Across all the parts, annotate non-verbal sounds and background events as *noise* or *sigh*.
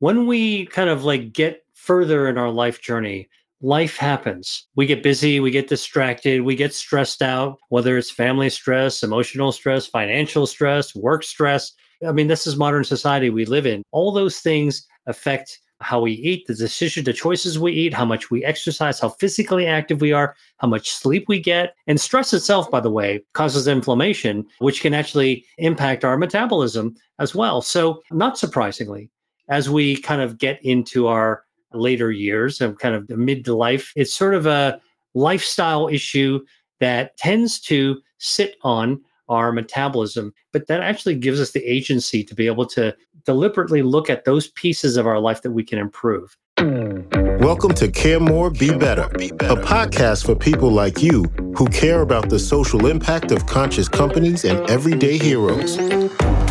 when we kind of like get further in our life journey, life happens. We get busy, we get distracted, we get stressed out, whether it's family stress, emotional stress, financial stress, work stress. I mean, this is modern society we live in. All those things affect how we eat, the decision, the choices we eat, how much we exercise, how physically active we are, how much sleep we get. And stress itself, by the way, causes inflammation, which can actually impact our metabolism as well. So, not surprisingly, as we kind of get into our later years of kind of mid to life, it's sort of a lifestyle issue that tends to sit on our metabolism, but that actually gives us the agency to be able to deliberately look at those pieces of our life that we can improve. Welcome to Care More, Be Better, a podcast for people like you who care about the social impact of conscious companies and everyday heroes.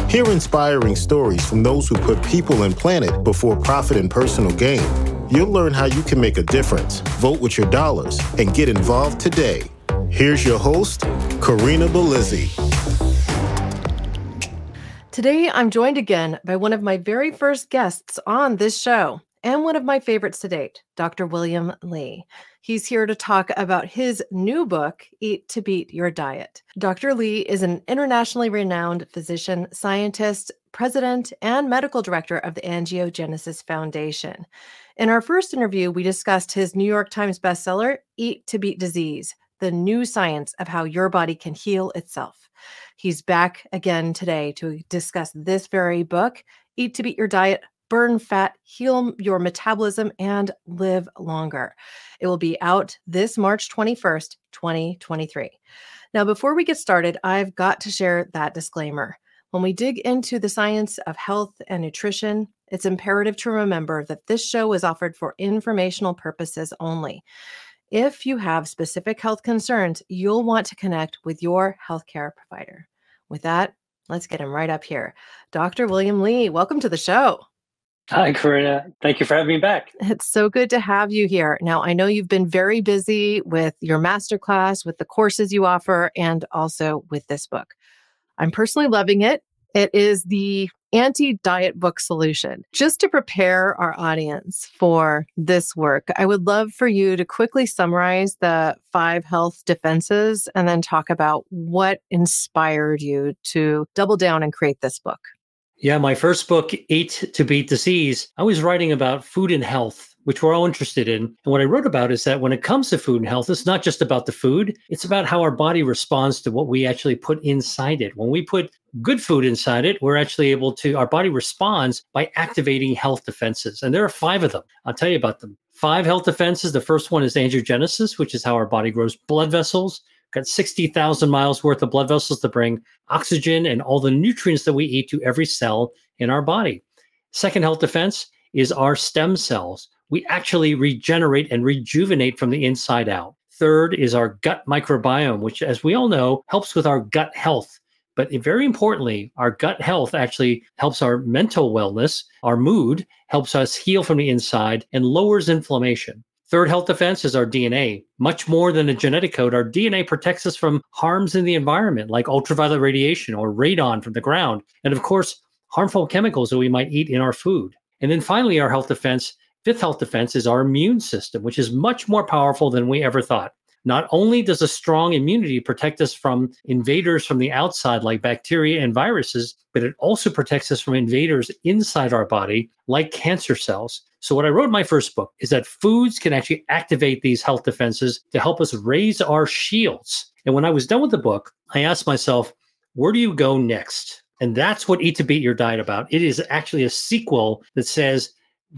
Hear inspiring stories from those who put people and planet before profit and personal gain. You'll learn how you can make a difference, vote with your dollars, and get involved today. Here's your host, Corinna Bellizzi. Today, I'm joined again by one of my very first guests on this show and one of my favorites to date, Dr. William Li. He's here to talk about his new book, Eat to Beat Your Diet. Dr. Li is an internationally renowned physician, scientist, president, and medical director of the Angiogenesis Foundation. In our first interview, we discussed his New York Times bestseller, Eat to Beat Disease The New Science of How Your Body Can Heal Itself. He's back again today to discuss this very book Eat to Beat Your Diet, Burn Fat, Heal Your Metabolism, and Live Longer. It will be out this March 21st, 2023. Now, before we get started, I've got to share that disclaimer. When we dig into the science of health and nutrition, it's imperative to remember that this show is offered for informational purposes only. If you have specific health concerns, you'll want to connect with your healthcare provider. With that, let's get him right up here. Dr. William Li, welcome to the show. Hi, Corinna. Thank you for having me back. It's so good to have you here. Now, I know you've been very busy with your masterclass, with the courses you offer, and also with this book. I'm personally loving it. It is the anti diet book solution. Just to prepare our audience for this work, I would love for you to quickly summarize the five health defenses and then talk about what inspired you to double down and create this book. Yeah, my first book, Eat to Beat Disease, I was writing about food and health which we're all interested in. And what I wrote about is that when it comes to food and health, it's not just about the food, it's about how our body responds to what we actually put inside it. When we put good food inside it, we're actually able to, our body responds by activating health defenses. And there are five of them. I'll tell you about them. Five health defenses. The first one is angiogenesis, which is how our body grows blood vessels. Got 60,000 miles worth of blood vessels to bring oxygen and all the nutrients that we eat to every cell in our body. Second health defense is our stem cells we actually regenerate and rejuvenate from the inside out. Third is our gut microbiome, which, as we all know, helps with our gut health. But very importantly, our gut health actually helps our mental wellness, our mood, helps us heal from the inside, and lowers inflammation. Third health defense is our DNA. Much more than a genetic code, our DNA protects us from harms in the environment, like ultraviolet radiation or radon from the ground, and of course, harmful chemicals that we might eat in our food. And then finally, our health defense Fifth health defense is our immune system, which is much more powerful than we ever thought. Not only does a strong immunity protect us from invaders from the outside, like bacteria and viruses, but it also protects us from invaders inside our body, like cancer cells. So, what I wrote in my first book is that foods can actually activate these health defenses to help us raise our shields. And when I was done with the book, I asked myself, where do you go next? And that's what Eat to Beat Your Diet about. It is actually a sequel that says,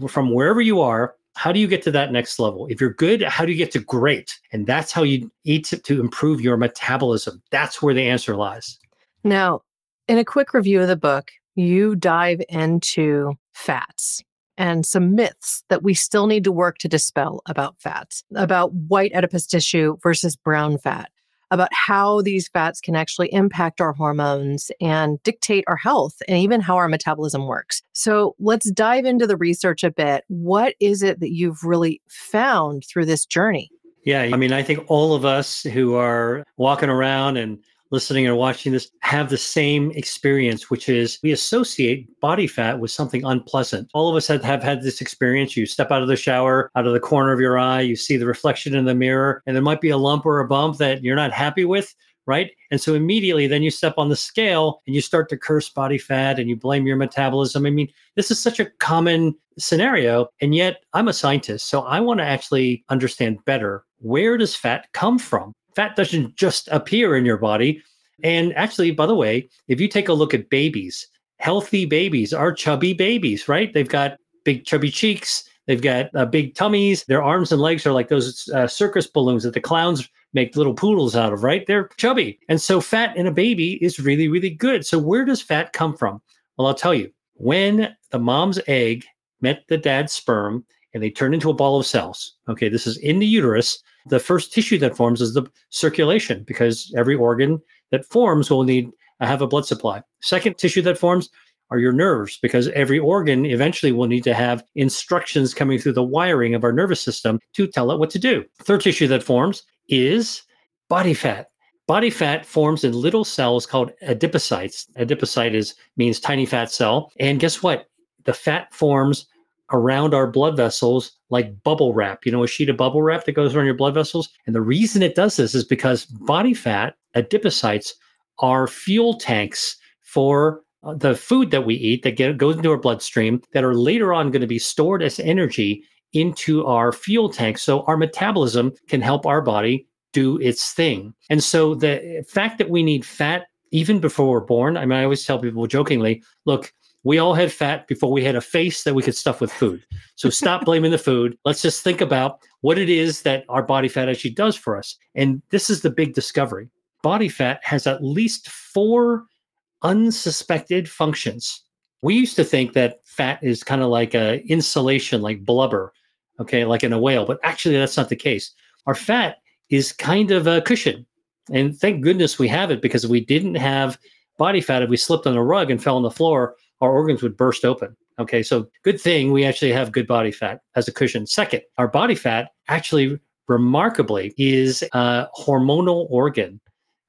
from wherever you are, how do you get to that next level? If you're good, how do you get to great? And that's how you eat to, to improve your metabolism. That's where the answer lies. Now, in a quick review of the book, you dive into fats and some myths that we still need to work to dispel about fats, about white adipose tissue versus brown fat, about how these fats can actually impact our hormones and dictate our health and even how our metabolism works. So let's dive into the research a bit. What is it that you've really found through this journey? Yeah, I mean, I think all of us who are walking around and listening or watching this have the same experience, which is we associate body fat with something unpleasant. All of us have, have had this experience. You step out of the shower, out of the corner of your eye, you see the reflection in the mirror, and there might be a lump or a bump that you're not happy with right? And so immediately then you step on the scale and you start to curse body fat and you blame your metabolism. I mean, this is such a common scenario. And yet I'm a scientist. So I want to actually understand better where does fat come from? Fat doesn't just appear in your body. And actually, by the way, if you take a look at babies, healthy babies are chubby babies, right? They've got big chubby cheeks. They've got uh, big tummies. Their arms and legs are like those uh, circus balloons that the clowns make little poodles out of, right? They're chubby. And so fat in a baby is really, really good. So where does fat come from? Well, I'll tell you. When the mom's egg met the dad's sperm and they turn into a ball of cells, okay, this is in the uterus. The first tissue that forms is the circulation because every organ that forms will need to have a blood supply. Second tissue that forms are your nerves because every organ eventually will need to have instructions coming through the wiring of our nervous system to tell it what to do. Third tissue that forms is body fat. Body fat forms in little cells called adipocytes. Adipocyte is means tiny fat cell. And guess what? The fat forms around our blood vessels like bubble wrap. You know, a sheet of bubble wrap that goes around your blood vessels. And the reason it does this is because body fat, adipocytes, are fuel tanks for uh, the food that we eat that get, goes into our bloodstream that are later on going to be stored as energy into our fuel tank so our metabolism can help our body do its thing. And so the fact that we need fat even before we're born, I mean, I always tell people jokingly, look, we all had fat before we had a face that we could stuff with food. So stop *laughs* blaming the food. Let's just think about what it is that our body fat actually does for us. And this is the big discovery. Body fat has at least four unsuspected functions. We used to think that fat is kind of like a insulation, like blubber, okay, like in a whale, but actually that's not the case. Our fat is kind of a cushion. And thank goodness we have it because if we didn't have body fat, if we slipped on a rug and fell on the floor, our organs would burst open. Okay, so good thing we actually have good body fat as a cushion. Second, our body fat actually remarkably is a hormonal organ.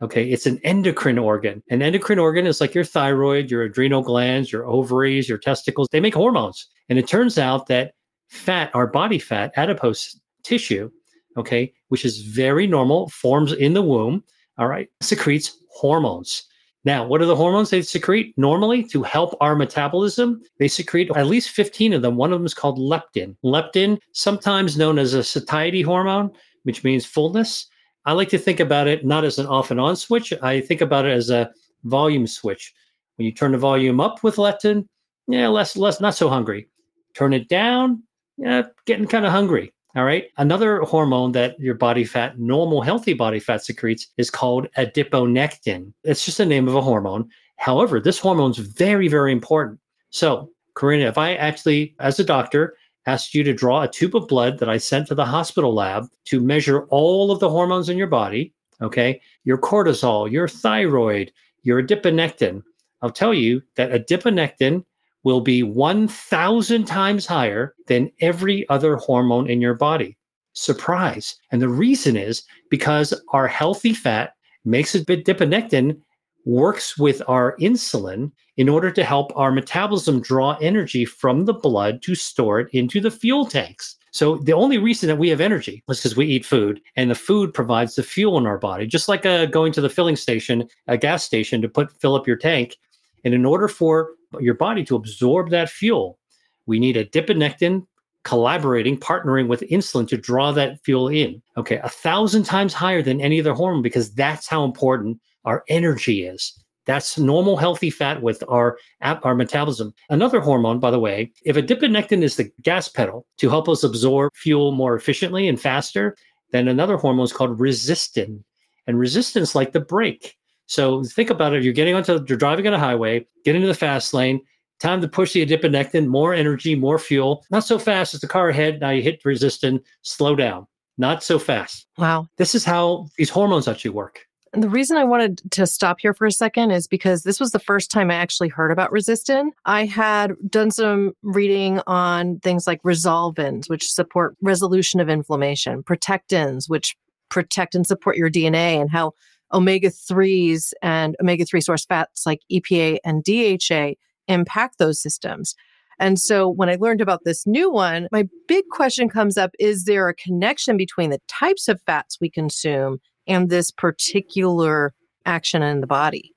Okay, it's an endocrine organ. An endocrine organ is like your thyroid, your adrenal glands, your ovaries, your testicles. They make hormones. And it turns out that fat, our body fat, adipose tissue, okay, which is very normal, forms in the womb, all right, secretes hormones. Now, what are the hormones they secrete normally to help our metabolism? They secrete at least 15 of them. One of them is called leptin. Leptin, sometimes known as a satiety hormone, which means fullness. I like to think about it not as an off and on switch. I think about it as a volume switch. When you turn the volume up with leptin, yeah, less, less, not so hungry. Turn it down, yeah, getting kind of hungry. All right. Another hormone that your body fat, normal healthy body fat secretes is called adiponectin. It's just the name of a hormone. However, this hormone is very, very important. So, Corinna, if I actually, as a doctor, asked you to draw a tube of blood that I sent to the hospital lab to measure all of the hormones in your body, okay, your cortisol, your thyroid, your adiponectin, I'll tell you that adiponectin will be 1,000 times higher than every other hormone in your body. Surprise. And the reason is because our healthy fat makes it bit adiponectin works with our insulin in order to help our metabolism draw energy from the blood to store it into the fuel tanks. So the only reason that we have energy is because we eat food and the food provides the fuel in our body. Just like uh, going to the filling station, a gas station to put fill up your tank. And in order for your body to absorb that fuel, we need a adiponectin collaborating, partnering with insulin to draw that fuel in. Okay, a thousand times higher than any other hormone because that's how important our energy is. That's normal healthy fat with our our metabolism. Another hormone, by the way, if adiponectin is the gas pedal to help us absorb fuel more efficiently and faster, then another hormone is called resistin. And resistin's like the brake. So think about it. You're getting onto, you're driving on a highway, get into the fast lane, time to push the adiponectin, more energy, more fuel. Not so fast as the car ahead. Now you hit resistin, slow down. Not so fast. Wow. This is how these hormones actually work. And the reason I wanted to stop here for a second is because this was the first time I actually heard about resistin. I had done some reading on things like resolvins, which support resolution of inflammation, protectins, which protect and support your DNA, and how omega 3s and omega 3 source fats like EPA and DHA impact those systems. And so when I learned about this new one, my big question comes up is there a connection between the types of fats we consume and this particular action in the body?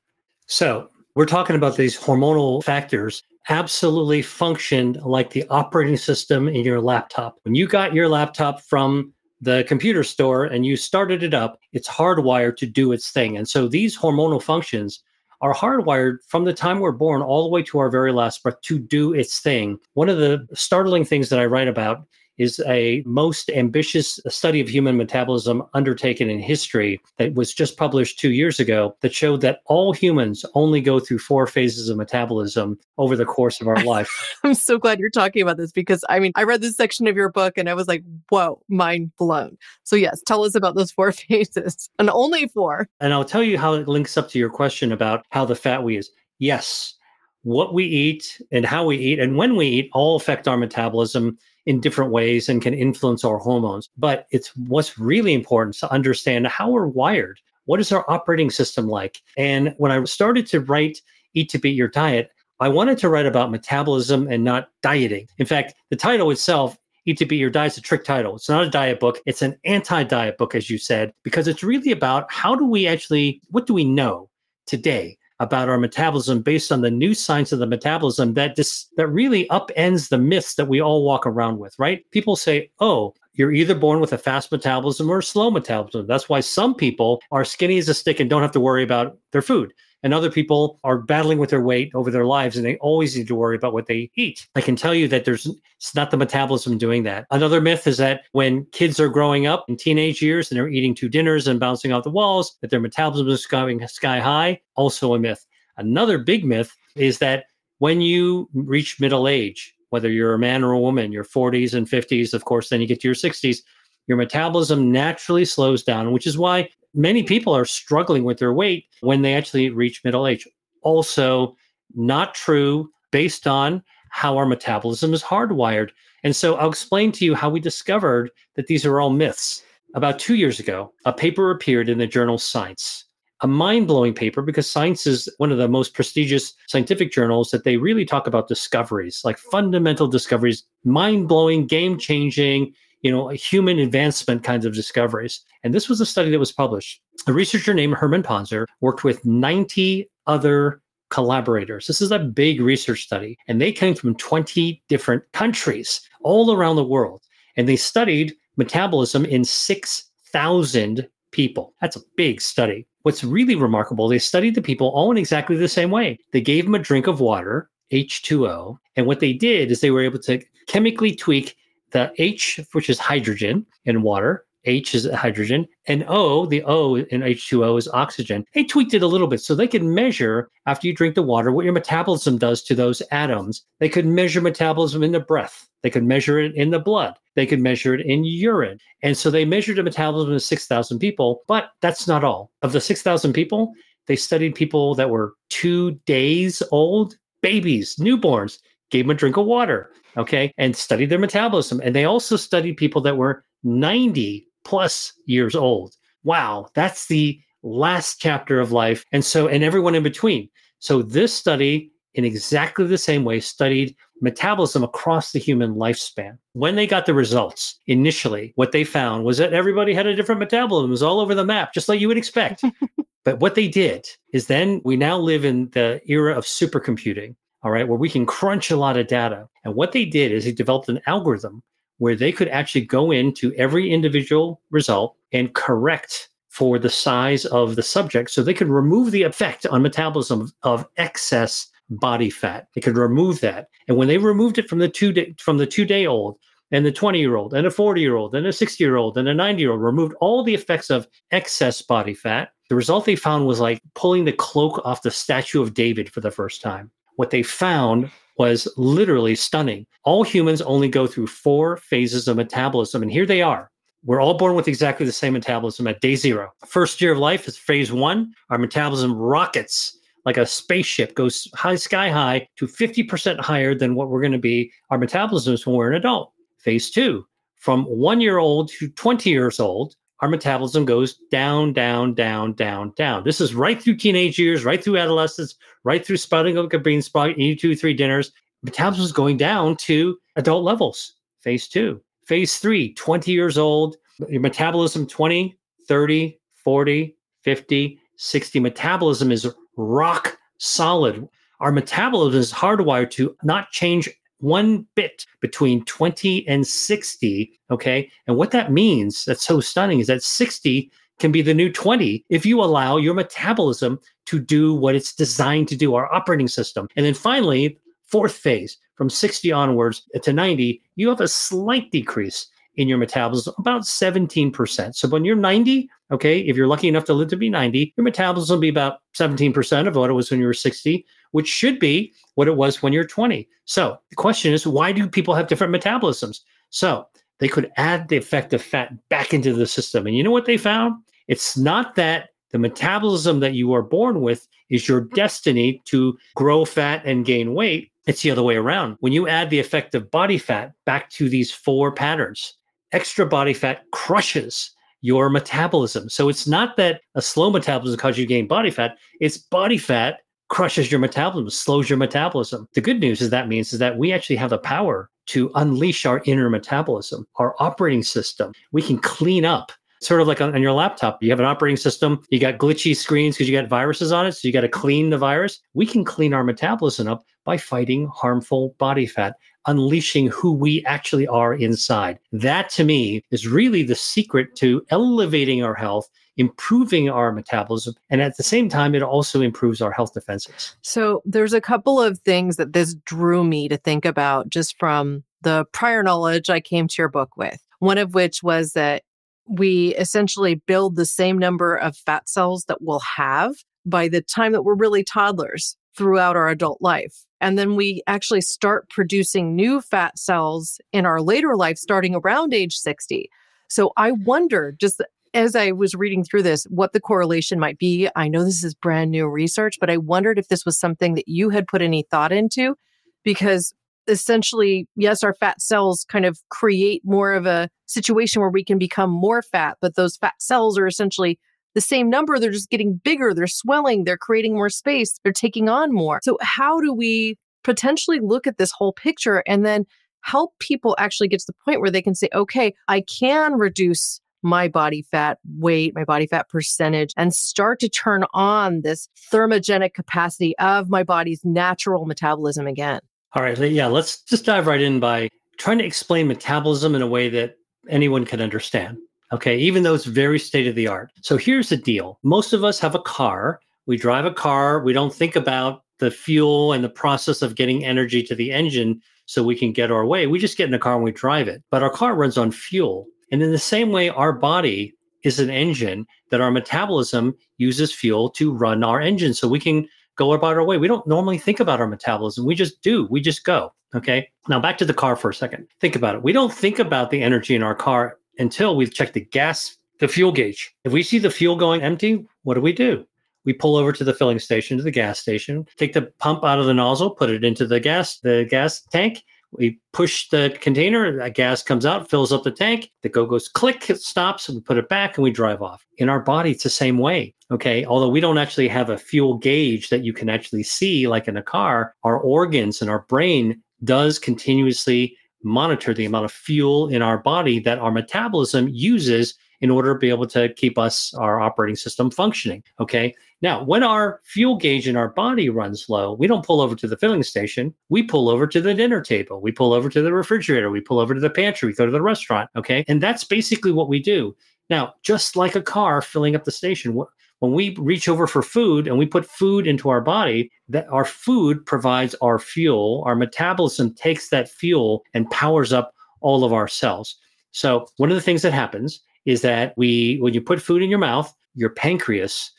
So, we're talking about these hormonal factors absolutely functioned like the operating system in your laptop. When you got your laptop from the computer store and you started it up, it's hardwired to do its thing. And so these hormonal functions are hardwired from the time we're born all the way to our very last breath to do its thing. One of the startling things that I write about is a most ambitious study of human metabolism undertaken in history that was just published two years ago that showed that all humans only go through four phases of metabolism over the course of our *laughs* life. I'm so glad you're talking about this because I mean, I read this section of your book and I was like, whoa, mind blown. So, yes, tell us about those four *laughs* phases and only four. And I'll tell you how it links up to your question about how the fat we use. Yes, what we eat and how we eat and when we eat all affect our metabolism in different ways and can influence our hormones. But it's what's really important to understand how we're wired. What is our operating system like? And when I started to write Eat to Beat Your Diet, I wanted to write about metabolism and not dieting. In fact, the title itself, Eat to Beat Your Diet, is a trick title. It's not a diet book. It's an anti-diet book, as you said, because it's really about how do we actually, what do we know today about our metabolism based on the new science of the metabolism that dis- that really upends the myths that we all walk around with, right? People say, "Oh, you're either born with a fast metabolism or a slow metabolism." That's why some people are skinny as a stick and don't have to worry about their food and other people are battling with their weight over their lives and they always need to worry about what they eat. I can tell you that there's it's not the metabolism doing that. Another myth is that when kids are growing up in teenage years and they're eating two dinners and bouncing off the walls, that their metabolism is going sky high, also a myth. Another big myth is that when you reach middle age, whether you're a man or a woman, your 40s and 50s, of course, then you get to your 60s, your metabolism naturally slows down, which is why many people are struggling with their weight when they actually reach middle age. Also, not true based on how our metabolism is hardwired. And so I'll explain to you how we discovered that these are all myths. About two years ago, a paper appeared in the journal Science, a mind blowing paper because Science is one of the most prestigious scientific journals that they really talk about discoveries, like fundamental discoveries, mind blowing, game changing, you know, human advancement kinds of discoveries. And this was a study that was published. A researcher named Herman Pontzer worked with 90 other collaborators. This is a big research study, and they came from 20 different countries all around the world. And they studied metabolism in 6,000 people. That's a big study. What's really remarkable, they studied the people all in exactly the same way. They gave them a drink of water, H2O, and what they did is they were able to chemically tweak the H, which is hydrogen in water, H is hydrogen, and O, the O in H2O is oxygen. They tweaked it a little bit so they could measure after you drink the water what your metabolism does to those atoms. They could measure metabolism in the breath. They could measure it in the blood. They could measure it in urine. And so they measured the metabolism of 6,000 people, but that's not all. Of the 6,000 people, they studied people that were two days old, babies, newborns, gave them a drink of water okay, and studied their metabolism. And they also studied people that were 90 plus years old. Wow, that's the last chapter of life. And so, and everyone in between. So, this study, in exactly the same way, studied metabolism across the human lifespan. When they got the results initially, what they found was that everybody had a different metabolism. It was all over the map, just like you would expect. *laughs* but what they did is then we now live in the era of supercomputing all right, where we can crunch a lot of data. And what they did is they developed an algorithm where they could actually go into every individual result and correct for the size of the subject so they could remove the effect on metabolism of excess body fat. They could remove that. And when they removed it from the two day, from the two day old and the 20 year old and a 40 year old and a 60 year old and a 90 year old removed all the effects of excess body fat, the result they found was like pulling the cloak off the statue of David for the first time what they found was literally stunning. All humans only go through four phases of metabolism, and here they are. We're all born with exactly the same metabolism at day zero. First year of life is phase one. Our metabolism rockets like a spaceship, goes high, sky high to 50% higher than what we're going to be, our metabolism when we're an adult. Phase two, from one year old to 20 years old, our metabolism goes down, down, down, down, down. This is right through teenage years, right through adolescence, right through spouting of a bean sprout, eating two, three dinners. Metabolism is going down to adult levels, phase two. Phase three, 20 years old, your metabolism 20, 30, 40, 50, 60. Metabolism is rock solid. Our metabolism is hardwired to not change one bit between 20 and 60. Okay. And what that means, that's so stunning, is that 60 can be the new 20 if you allow your metabolism to do what it's designed to do, our operating system. And then finally, fourth phase, from 60 onwards to 90, you have a slight decrease in your metabolism, about 17%. So when you're 90, okay, if you're lucky enough to live to be 90, your metabolism will be about 17% of what it was when you were 60, which should be what it was when you're 20. So the question is, why do people have different metabolisms? So they could add the effect of fat back into the system. And you know what they found? It's not that the metabolism that you are born with is your destiny to grow fat and gain weight. It's the other way around. When you add the effect of body fat back to these four patterns, extra body fat crushes your metabolism. So it's not that a slow metabolism causes you gain body fat, it's body fat crushes your metabolism, slows your metabolism. The good news is that means is that we actually have the power to unleash our inner metabolism, our operating system. We can clean up sort of like on, on, your laptop. You have an operating system, you got glitchy screens because you got viruses on it. So you got to clean the virus. We can clean our metabolism up by fighting harmful body fat unleashing who we actually are inside. That to me is really the secret to elevating our health, improving our metabolism, and at the same time, it also improves our health defenses. So there's a couple of things that this drew me to think about just from the prior knowledge I came to your book with. One of which was that we essentially build the same number of fat cells that we'll have by the time that we're really toddlers throughout our adult life. And then we actually start producing new fat cells in our later life, starting around age 60. So I wonder, just as I was reading through this, what the correlation might be. I know this is brand new research, but I wondered if this was something that you had put any thought into because essentially, yes, our fat cells kind of create more of a situation where we can become more fat, but those fat cells are essentially the same number. They're just getting bigger. They're swelling. They're creating more space. They're taking on more. So, how do we potentially look at this whole picture and then help people actually get to the point where they can say, okay, I can reduce my body fat weight, my body fat percentage, and start to turn on this thermogenic capacity of my body's natural metabolism again? All right. Yeah. Let's just dive right in by trying to explain metabolism in a way that anyone can understand. Okay, even though it's very state of the art. So here's the deal most of us have a car. We drive a car. We don't think about the fuel and the process of getting energy to the engine so we can get our way. We just get in a car and we drive it. But our car runs on fuel. And in the same way, our body is an engine that our metabolism uses fuel to run our engine so we can go about our way. We don't normally think about our metabolism. We just do. We just go. Okay. Now back to the car for a second. Think about it. We don't think about the energy in our car until we've checked the gas, the fuel gauge. If we see the fuel going empty, what do we do? We pull over to the filling station, to the gas station, take the pump out of the nozzle, put it into the gas, the gas tank. We push the container, that gas comes out, fills up the tank. The go goes click, it stops, we put it back, and we drive off. In our body, it's the same way. Okay. Although we don't actually have a fuel gauge that you can actually see, like in a car, our organs and our brain does continuously monitor the amount of fuel in our body that our metabolism uses in order to be able to keep us our operating system functioning okay now when our fuel gauge in our body runs low we don't pull over to the filling station. We pull over to the dinner table. We pull over to the refrigerator. We pull over to the pantry. We go to the restaurant okay? And that's basically what we do. Now just like a car filling up the station when we reach over for food and we put food into our body, that our food provides our fuel. Our metabolism takes that fuel and powers up all of our cells. So one of the things that happens is that we, when you put food in your mouth, your pancreas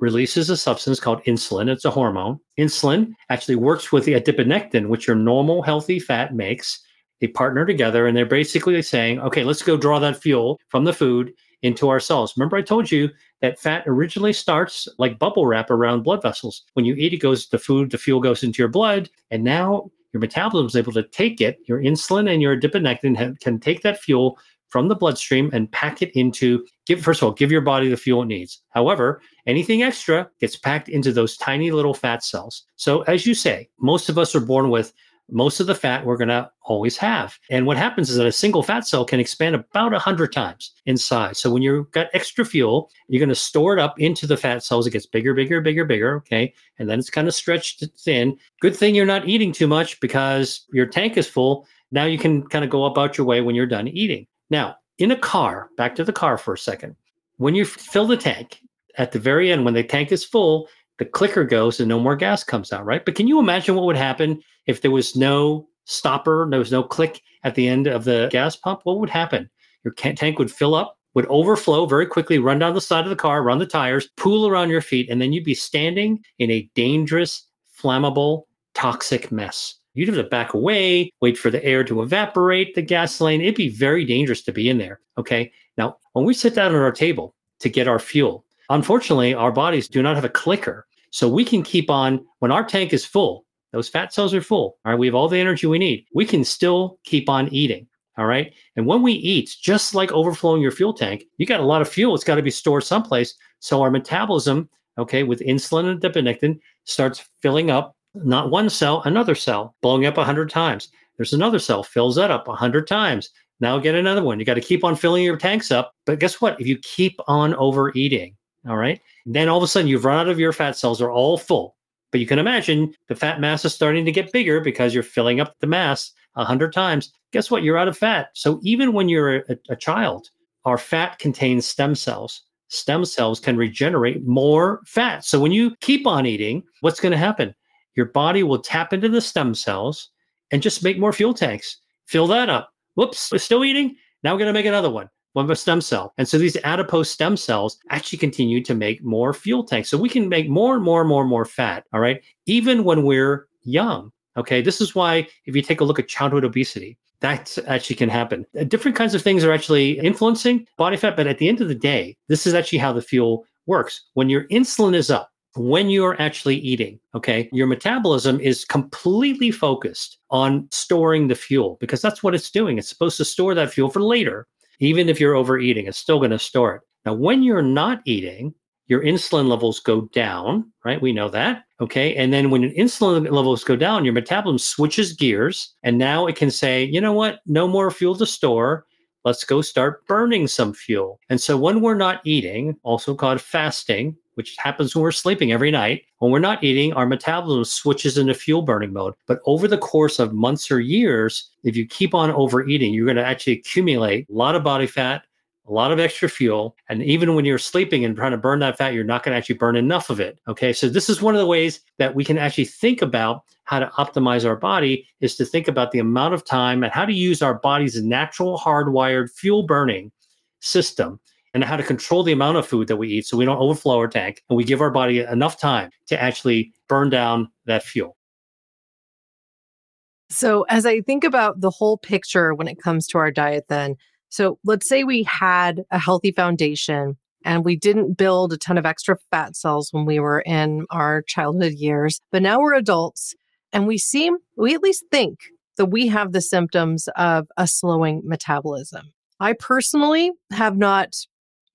releases a substance called insulin. It's a hormone. Insulin actually works with the adiponectin, which your normal healthy fat makes. They partner together and they're basically saying, okay, let's go draw that fuel from the food into our cells. Remember, I told you that fat originally starts like bubble wrap around blood vessels. When you eat, it goes the food, the fuel goes into your blood, and now your metabolism is able to take it. Your insulin and your adiponectin can take that fuel, from the bloodstream and pack it into give first of all give your body the fuel it needs however anything extra gets packed into those tiny little fat cells so as you say most of us are born with most of the fat we're going to always have. And what happens is that a single fat cell can expand about 100 times in size. So when you've got extra fuel, you're going to store it up into the fat cells. It gets bigger, bigger, bigger, bigger. Okay. And then it's kind of stretched thin. Good thing you're not eating too much because your tank is full. Now you can kind of go about your way when you're done eating. Now, in a car, back to the car for a second. When you fill the tank, at the very end, when the tank is full, the clicker goes and no more gas comes out, right? But can you imagine what would happen if there was no stopper, there was no click at the end of the gas pump? What would happen? Your tank would fill up, would overflow very quickly, run down the side of the car, run the tires, pool around your feet, and then you'd be standing in a dangerous, flammable, toxic mess. You'd have to back away, wait for the air to evaporate the gasoline. It'd be very dangerous to be in there. Okay. Now, when we sit down at our table to get our fuel, unfortunately, our bodies do not have a clicker so we can keep on when our tank is full, those fat cells are full. All right. We have all the energy we need. We can still keep on eating. All right. And when we eat, just like overflowing your fuel tank, you got a lot of fuel. It's got to be stored someplace. So our metabolism, okay, with insulin and adiponectin starts filling up not one cell, another cell, blowing up 100 times. There's another cell, fills that up 100 times. Now get another one. You got to keep on filling your tanks up. But guess what? If you keep on overeating, all right. Then all of a sudden you've run out of your fat cells, are all full. But you can imagine the fat mass is starting to get bigger because you're filling up the mass a hundred times. Guess what? You're out of fat. So even when you're a, a child, our fat contains stem cells. Stem cells can regenerate more fat. So when you keep on eating, what's going to happen? Your body will tap into the stem cells and just make more fuel tanks. Fill that up. Whoops, we're still eating. Now we're going to make another one One of a stem cell. And so these adipose stem cells actually continue to make more fuel tanks. So we can make more and more and more and more fat. All right. Even when we're young. Okay. This is why if you take a look at childhood obesity, that actually can happen. Uh, different kinds of things are actually influencing body fat. But at the end of the day, this is actually how the fuel works. When your insulin is up, when you're actually eating, okay, your metabolism is completely focused on storing the fuel because that's what it's doing. It's supposed to store that fuel for later even if you're overeating, it's still going to store it. Now, when you're not eating, your insulin levels go down, right? We know that. Okay. And then when your insulin levels go down, your metabolism switches gears. And now it can say, you know what? No more fuel to store. Let's go start burning some fuel. And so when we're not eating, also called fasting, which happens when we're sleeping every night. When we're not eating, our metabolism switches into fuel burning mode. But over the course of months or years, if you keep on overeating, you're going to actually accumulate a lot of body fat, a lot of extra fuel. And even when you're sleeping and trying to burn that fat, you're not going to actually burn enough of it. Okay. So this is one of the ways that we can actually think about how to optimize our body is to think about the amount of time and how to use our body's natural hardwired fuel burning system and how to control the amount of food that we eat so we don't overflow our tank and we give our body enough time to actually burn down that fuel. So, as I think about the whole picture when it comes to our diet, then, so let's say we had a healthy foundation and we didn't build a ton of extra fat cells when we were in our childhood years, but now we're adults and we seem, we at least think that we have the symptoms of a slowing metabolism. I personally have not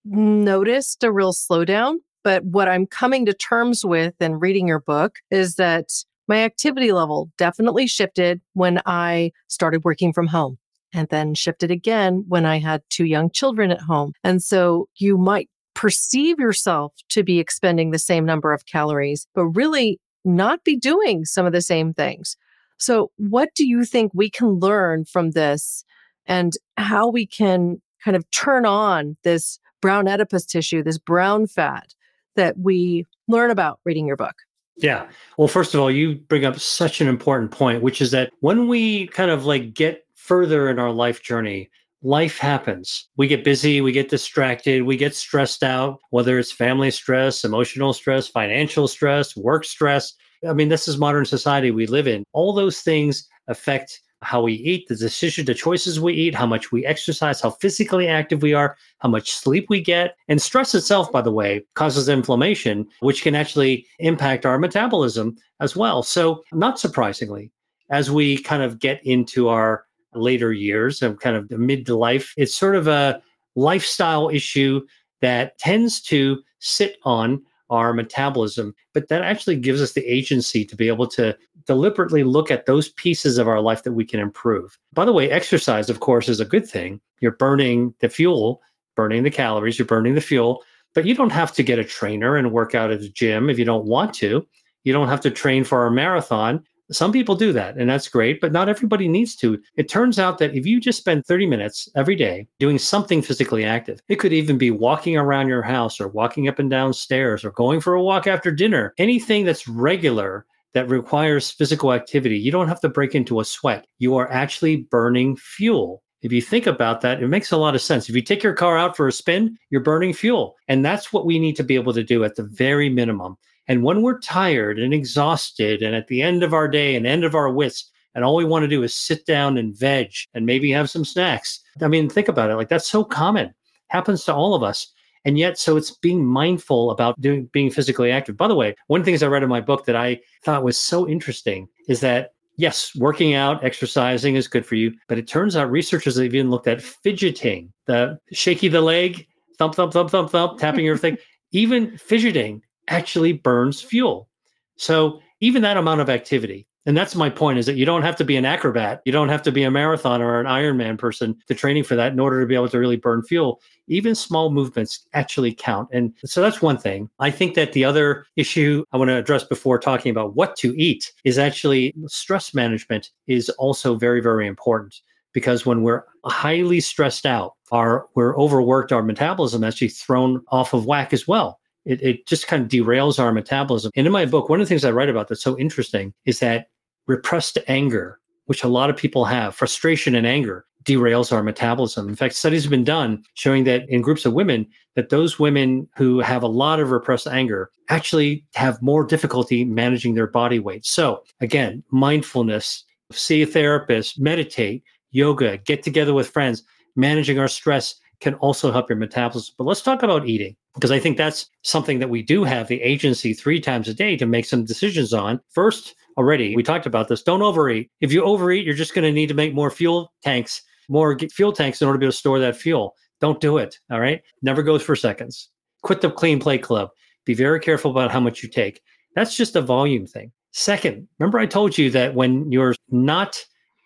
noticed a real slowdown. But what I'm coming to terms with and reading your book is that my activity level definitely shifted when I started working from home and then shifted again when I had two young children at home. And so you might perceive yourself to be expending the same number of calories, but really not be doing some of the same things. So, what do you think we can learn from this and how we can kind of turn on this brown adipose tissue, this brown fat that we learn about reading your book? Yeah. Well, first of all, you bring up such an important point, which is that when we kind of like get further in our life journey, life happens. We get busy, we get distracted, we get stressed out, whether it's family stress, emotional stress, financial stress, work stress. I mean, this is modern society we live in. All those things affect how we eat, the decision, the choices we eat, how much we exercise, how physically active we are, how much sleep we get. And stress itself, by the way, causes inflammation, which can actually impact our metabolism as well. So, not surprisingly, as we kind of get into our later years of kind of the mid to life. It's sort of a lifestyle issue that tends to sit on our metabolism, but that actually gives us the agency to be able to deliberately look at those pieces of our life that we can improve. By the way, exercise, of course, is a good thing. You're burning the fuel, burning the calories, you're burning the fuel, but you don't have to get a trainer and work out at the gym if you don't want to. You don't have to train for a marathon. Some people do that, and that's great, but not everybody needs to. It turns out that if you just spend 30 minutes every day doing something physically active, it could even be walking around your house or walking up and down stairs or going for a walk after dinner, anything that's regular that requires physical activity, you don't have to break into a sweat. You are actually burning fuel. If you think about that, it makes a lot of sense. If you take your car out for a spin, you're burning fuel. And that's what we need to be able to do at the very minimum. And when we're tired and exhausted and at the end of our day and end of our wits, and all we want to do is sit down and veg and maybe have some snacks. I mean, think about it. Like that's so common, happens to all of us. And yet, so it's being mindful about doing being physically active. By the way, one of the things I read in my book that I thought was so interesting is that yes, working out, exercising is good for you, but it turns out researchers have even looked at fidgeting, the shaky the leg, thump, thump, thump, thump, thump, tapping your thing. *laughs* Even fidgeting actually burns fuel. So even that amount of activity, and that's my point, is that you don't have to be an acrobat, you don't have to be a marathon or an Ironman person to training for that in order to be able to really burn fuel. Even small movements actually count. And so that's one thing. I think that the other issue I want to address before talking about what to eat is actually stress management is also very, very important because when we're highly stressed out, our we're overworked, our metabolism actually thrown off of whack as well it, it just kind of derails our metabolism. And in my book, one of the things I write about that's so interesting is that repressed anger, which a lot of people have, frustration and anger, derails our metabolism. In fact, studies have been done showing that in groups of women, that those women who have a lot of repressed anger actually have more difficulty managing their body weight. So again, mindfulness, see a therapist, meditate, yoga, get together with friends, managing our stress can also help your metabolism. But let's talk about eating because I think that's something that we do have the agency three times a day to make some decisions on. First, already we talked about this. Don't overeat. If you overeat, you're just going to need to make more fuel tanks, more fuel tanks in order to be able to store that fuel. Don't do it. All right. Never goes for seconds. Quit the clean plate club. Be very careful about how much you take. That's just a volume thing. Second, remember I told you that when you're not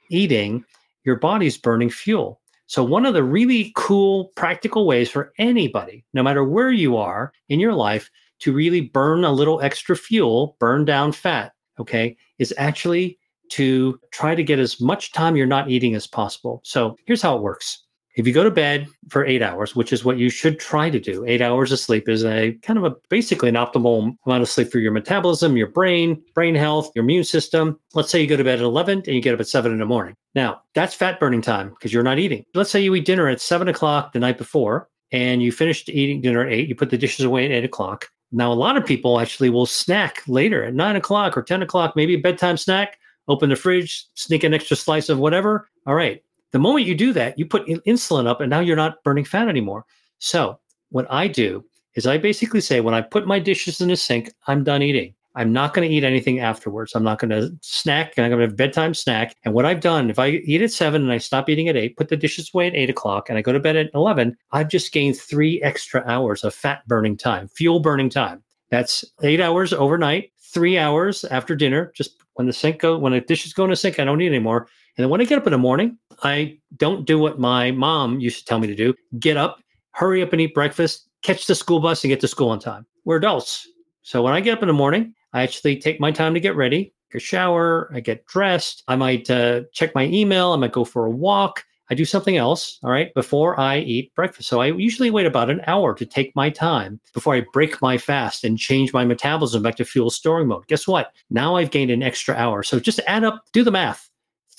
eating, your body's burning fuel. So, one of the really cool, practical ways for anybody, no matter where you are in your life, to really burn a little extra fuel, burn down fat, okay, is actually to try to get as much time you're not eating as possible. So, here's how it works if you go to bed for eight hours, which is what you should try to do, eight hours of sleep is a kind of a basically an optimal amount of sleep for your metabolism, your brain, brain health, your immune system. Let's say you go to bed at 11 and you get up at seven in the morning. Now, that's fat burning time because you're not eating. Let's say you eat dinner at seven o'clock the night before and you finished eating dinner at eight, you put the dishes away at eight o'clock. Now, a lot of people actually will snack later at nine o'clock or 10 o'clock, maybe a bedtime snack, open the fridge, sneak an extra slice of whatever. All right, the moment you do that, you put insulin up and now you're not burning fat anymore. So, what I do is I basically say when I put my dishes in the sink, I'm done eating. I'm not going to eat anything afterwards. I'm not going to snack. I'm going to have bedtime snack. And what I've done, if I eat at seven and I stop eating at eight, put the dishes away at eight o'clock, and I go to bed at 11, I've just gained three extra hours of fat burning time, fuel burning time. That's eight hours overnight, three hours after dinner. Just when the sink go, when the dishes go in the sink, I don't eat anymore. And then when I get up in the morning, I don't do what my mom used to tell me to do get up, hurry up and eat breakfast, catch the school bus, and get to school on time. We're adults. So when I get up in the morning, I actually take my time to get ready, take a shower, I get dressed. I might uh, check my email, I might go for a walk. I do something else, all right, before I eat breakfast. So I usually wait about an hour to take my time before I break my fast and change my metabolism back to fuel storing mode. Guess what? Now I've gained an extra hour. So just add up, do the math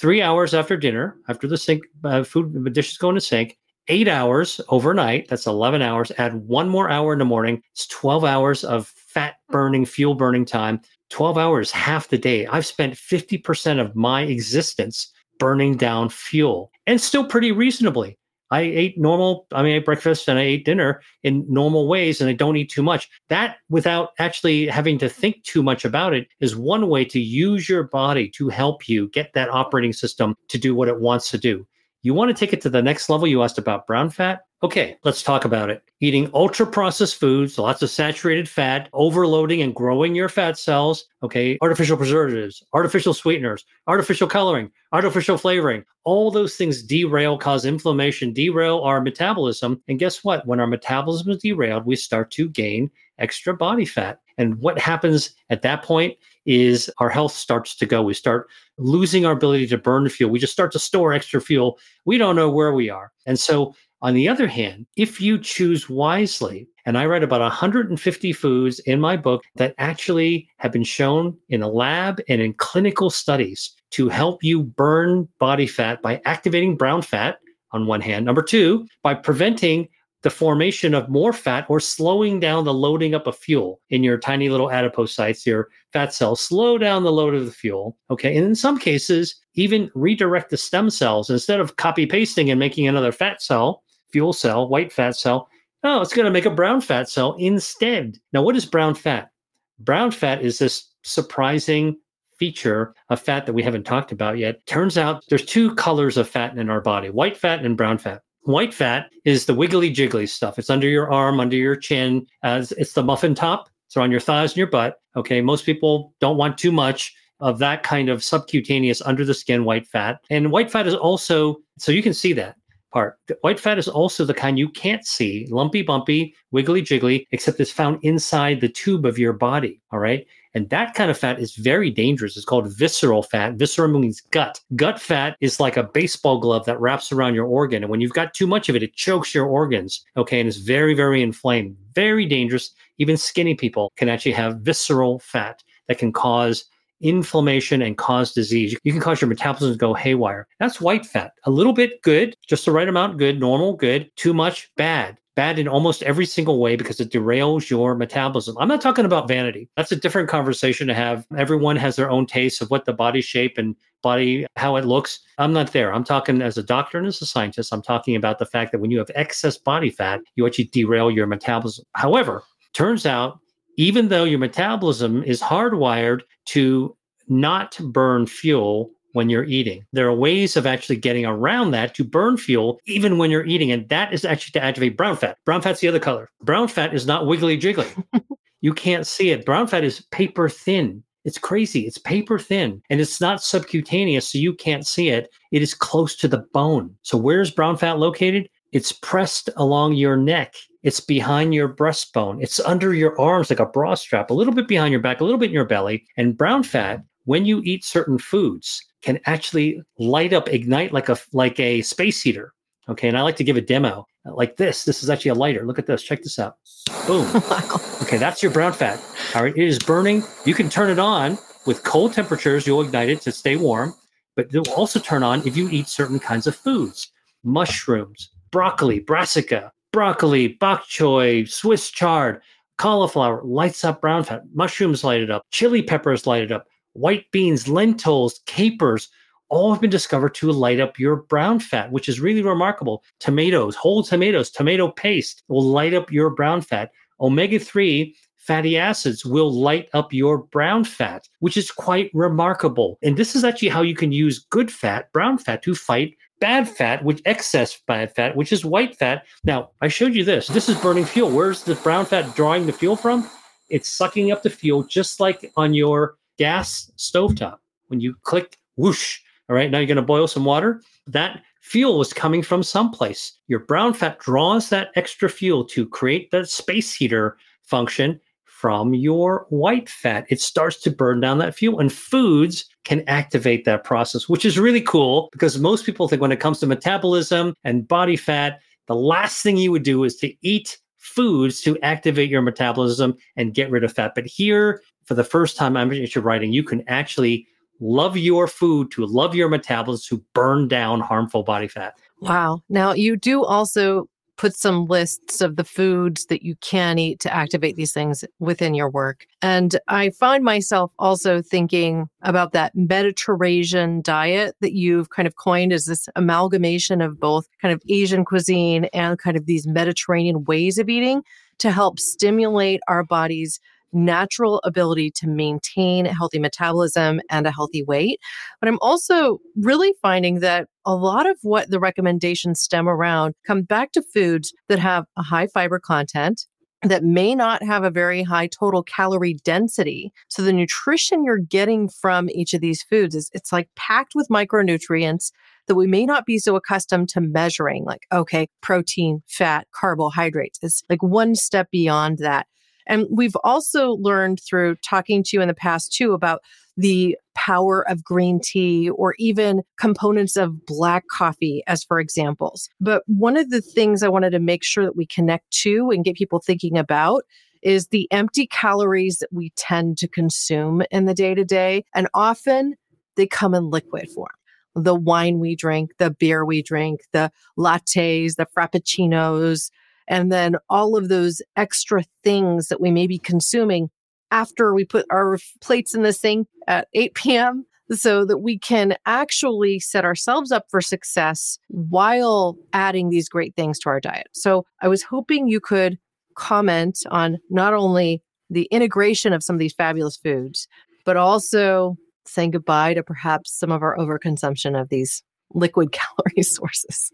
three hours after dinner, after the sink uh, food the dishes go in the sink, eight hours overnight. That's 11 hours. Add one more hour in the morning. It's 12 hours of fat burning, fuel burning time. 12 hours, half the day. I've spent 50% of my existence burning down fuel and still pretty reasonably. I ate normal, I mean, I ate breakfast and I ate dinner in normal ways and I don't eat too much. That, without actually having to think too much about it, is one way to use your body to help you get that operating system to do what it wants to do. You want to take it to the next level. You asked about brown fat. Okay, let's talk about it. Eating ultra processed foods, lots of saturated fat, overloading and growing your fat cells. Okay, artificial preservatives, artificial sweeteners, artificial coloring, artificial flavoring. All those things derail, cause inflammation, derail our metabolism. And guess what? When our metabolism is derailed, we start to gain extra body fat. And what happens at that point is our health starts to go. We start losing our ability to burn fuel. We just start to store extra fuel. We don't know where we are. And so, on the other hand, if you choose wisely, and I write about 150 foods in my book that actually have been shown in a lab and in clinical studies to help you burn body fat by activating brown fat on one hand. Number two, by preventing the formation of more fat or slowing down the loading up of fuel in your tiny little adipocytes, your fat cells, slow down the load of the fuel. Okay. And in some cases, even redirect the stem cells instead of copy pasting and making another fat cell, fuel cell, white fat cell. Oh, it's going to make a brown fat cell instead. Now, what is brown fat? Brown fat is this surprising feature of fat that we haven't talked about yet. Turns out there's two colors of fat in our body white fat and brown fat. White fat is the wiggly jiggly stuff. It's under your arm, under your chin. As it's the muffin top. It's on your thighs and your butt. Okay. Most people don't want too much of that kind of subcutaneous under the skin white fat. And white fat is also, so you can see that part. White fat is also the kind you can't see, lumpy, bumpy, wiggly, jiggly, except it's found inside the tube of your body. All right. And that kind of fat is very dangerous. It's called visceral fat. Visceral means gut. Gut fat is like a baseball glove that wraps around your organ. And when you've got too much of it, it chokes your organs. Okay. And it's very, very inflamed, very dangerous. Even skinny people can actually have visceral fat that can cause inflammation and cause disease. You can cause your metabolism to go haywire. That's white fat. A little bit good, just the right amount good, normal, good. Too much, bad bad in almost every single way because it derails your metabolism. I'm not talking about vanity. That's a different conversation to have. Everyone has their own taste of what the body shape and body, how it looks. I'm not there. I'm talking as a doctor and as a scientist. I'm talking about the fact that when you have excess body fat, you actually derail your metabolism. However, turns out even though your metabolism is hardwired to not burn fuel when you're eating. There are ways of actually getting around that to burn fuel even when you're eating. And that is actually to activate brown fat. Brown fat's the other color. Brown fat is not wiggly jiggly. *laughs* you can't see it. Brown fat is paper thin. It's crazy. It's paper thin and it's not subcutaneous, so you can't see it. It is close to the bone. So, where's brown fat located? It's pressed along your neck. It's behind your breastbone. It's under your arms like a bra strap, a little bit behind your back, a little bit in your belly. And brown fat, when you eat certain foods, can actually light up, ignite like a like a space heater. Okay, and I like to give a demo like this. This is actually a lighter. Look at this. Check this out. Boom. *laughs* Okay, that's your brown fat. All right, it is burning. You can turn it on with cold temperatures. You'll ignite it to stay warm, but it will also turn on if you eat certain kinds of foods, mushrooms, broccoli, brassica, broccoli, bok choy, Swiss chard, cauliflower lights up brown fat. Mushrooms light it up. Chili peppers light it up white beans, lentils, capers, all have been discovered to light up your brown fat, which is really remarkable. Tomatoes, whole tomatoes, tomato paste will light up your brown fat. Omega 3 fatty acids will light up your brown fat, which is quite remarkable. And this is actually how you can use good fat, brown fat, to fight bad fat, which excess bad fat, which is white fat. Now, I showed you this. This is burning fuel. Where's the brown fat drawing the fuel from? It's sucking up the fuel just like on your gas stovetop. When you click whoosh, all right, now you're going to boil some water. That fuel is coming from someplace. Your brown fat draws that extra fuel to create the space heater function from your white fat. It starts to burn down that fuel, and foods can activate that process, which is really cool because most people think when it comes to metabolism and body fat, the last thing you would do is to eat foods to activate your metabolism and get rid of fat. But here, for the first time I'm into writing, you can actually love your food to love your metabolism to burn down harmful body fat. Wow. Now you do also put some lists of the foods that you can eat to activate these things within your work. And I find myself also thinking about that Mediterrasian diet that you've kind of coined as this amalgamation of both kind of Asian cuisine and kind of these Mediterranean ways of eating to help stimulate our body's natural ability to maintain a healthy metabolism and a healthy weight. But I'm also really finding that a lot of what the recommendations stem around come back to foods that have a high fiber content, that may not have a very high total calorie density. So the nutrition you're getting from each of these foods is it's like packed with micronutrients that we may not be so accustomed to measuring like okay, protein, fat, carbohydrates. It's like one step beyond that. And we've also learned through talking to you in the past too about the power of green tea or even components of black coffee as for examples. But one of the things I wanted to make sure that we connect to and get people thinking about is the empty calories that we tend to consume in the day to day. And often they come in liquid form. The wine we drink, the beer we drink, the lattes, the frappuccinos, and then all of those extra things that we may be consuming after we put our plates in the sink at 8 p.m. so that we can actually set ourselves up for success while adding these great things to our diet. So I was hoping you could comment on not only the integration of some of these fabulous foods, but also saying goodbye to perhaps some of our overconsumption of these liquid *laughs* calorie sources.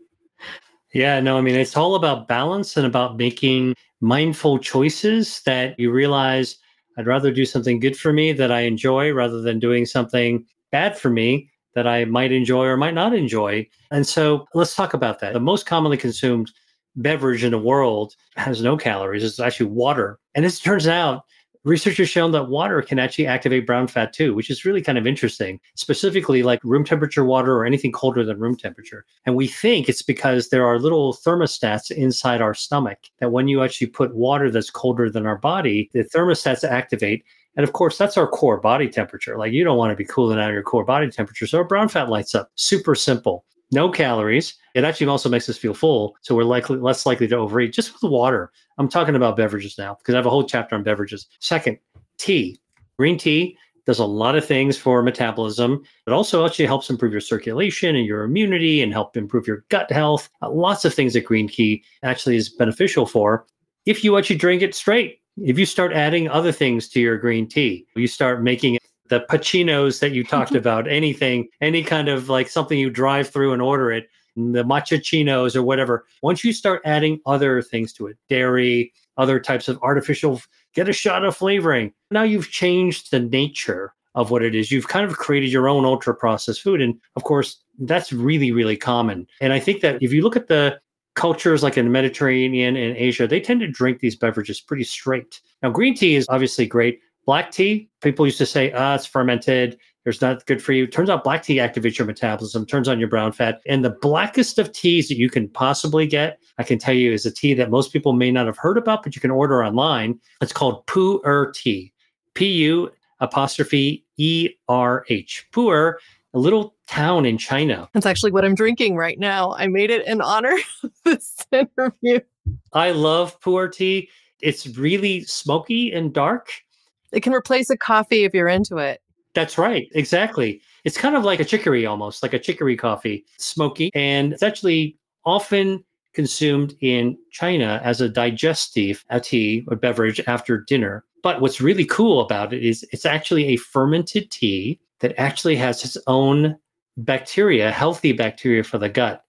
Yeah, no, I mean, it's all about balance and about making mindful choices that you realize I'd rather do something good for me that I enjoy rather than doing something bad for me that I might enjoy or might not enjoy. And so let's talk about that. The most commonly consumed beverage in the world has no calories. It's actually water. And this turns out research has shown that water can actually activate brown fat too, which is really kind of interesting, specifically like room temperature water or anything colder than room temperature. And we think it's because there are little thermostats inside our stomach that when you actually put water that's colder than our body, the thermostats activate. And of course, that's our core body temperature. Like you don't want to be cooling out your core body temperature. So our brown fat lights up. Super simple no calories. It actually also makes us feel full. So we're likely less likely to overeat just with water. I'm talking about beverages now because I have a whole chapter on beverages. Second, tea. Green tea does a lot of things for metabolism. It also actually helps improve your circulation and your immunity and help improve your gut health. Uh, lots of things that green tea actually is beneficial for if you actually drink it straight. If you start adding other things to your green tea, you start making the pacinos that you talked mm-hmm. about, anything, any kind of like something you drive through and order it, the matchachinos or whatever. Once you start adding other things to it, dairy, other types of artificial, get a shot of flavoring. Now you've changed the nature of what it is. You've kind of created your own ultra processed food. And of course, that's really, really common. And I think that if you look at the cultures like in the Mediterranean and Asia, they tend to drink these beverages pretty straight. Now, green tea is obviously great. Black tea, people used to say, ah, it's fermented. There's not good for you. Turns out black tea activates your metabolism, turns on your brown fat. And the blackest of teas that you can possibly get, I can tell you, is a tea that most people may not have heard about, but you can order online. It's called Pu'er tea. P U apostrophe E R H. Pu'er, a little town in China. That's actually what I'm drinking right now. I made it in honor *laughs* of this interview. I love Pu'er tea. It's really smoky and dark it can replace a coffee if you're into it. That's right. Exactly. It's kind of like a chicory almost, like a chicory coffee, smoky. And it's actually often consumed in China as a digestive, a tea or beverage after dinner. But what's really cool about it is it's actually a fermented tea that actually has its own bacteria, healthy bacteria for the gut.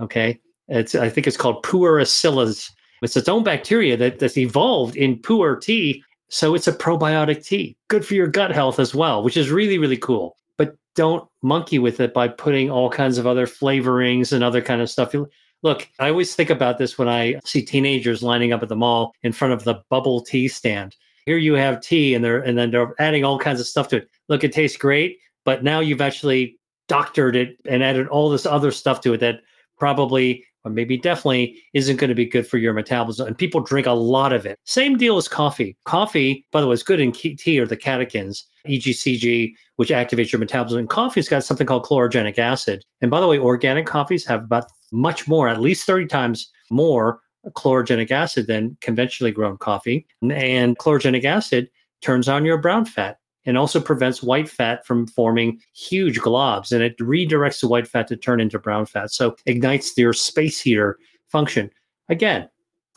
Okay. It's I think it's called Pu'eracillus. It's its own bacteria that, that's evolved in pu'er tea so it's a probiotic tea, good for your gut health as well, which is really, really cool. But don't monkey with it by putting all kinds of other flavorings and other kind of stuff. Look, I always think about this when I see teenagers lining up at the mall in front of the bubble tea stand. Here you have tea and they're and then they're adding all kinds of stuff to it. Look, it tastes great, but now you've actually doctored it and added all this other stuff to it that probably or maybe definitely isn't going to be good for your metabolism. And people drink a lot of it. Same deal as coffee. Coffee, by the way, is good in tea or the catechins, EGCG, which activates your metabolism. And coffee's got something called chlorogenic acid. And by the way, organic coffees have about much more, at least 30 times more chlorogenic acid than conventionally grown coffee. And chlorogenic acid turns on your brown fat and also prevents white fat from forming huge globs and it redirects the white fat to turn into brown fat. So ignites your space heater function. Again,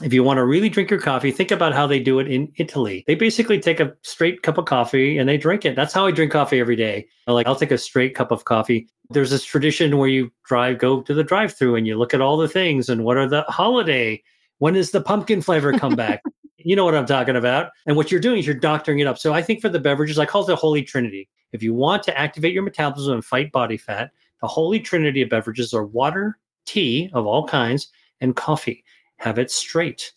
if you want to really drink your coffee, think about how they do it in Italy. They basically take a straight cup of coffee and they drink it. That's how I drink coffee every day. Like I'll take a straight cup of coffee. There's this tradition where you drive, go to the drive-through and you look at all the things and what are the holiday? When does the pumpkin flavor come back? You know what I'm talking about. And what you're doing is you're doctoring it up. So I think for the beverages, I call it the holy trinity. If you want to activate your metabolism and fight body fat, the holy trinity of beverages are water, tea of all kinds, and coffee have it straight.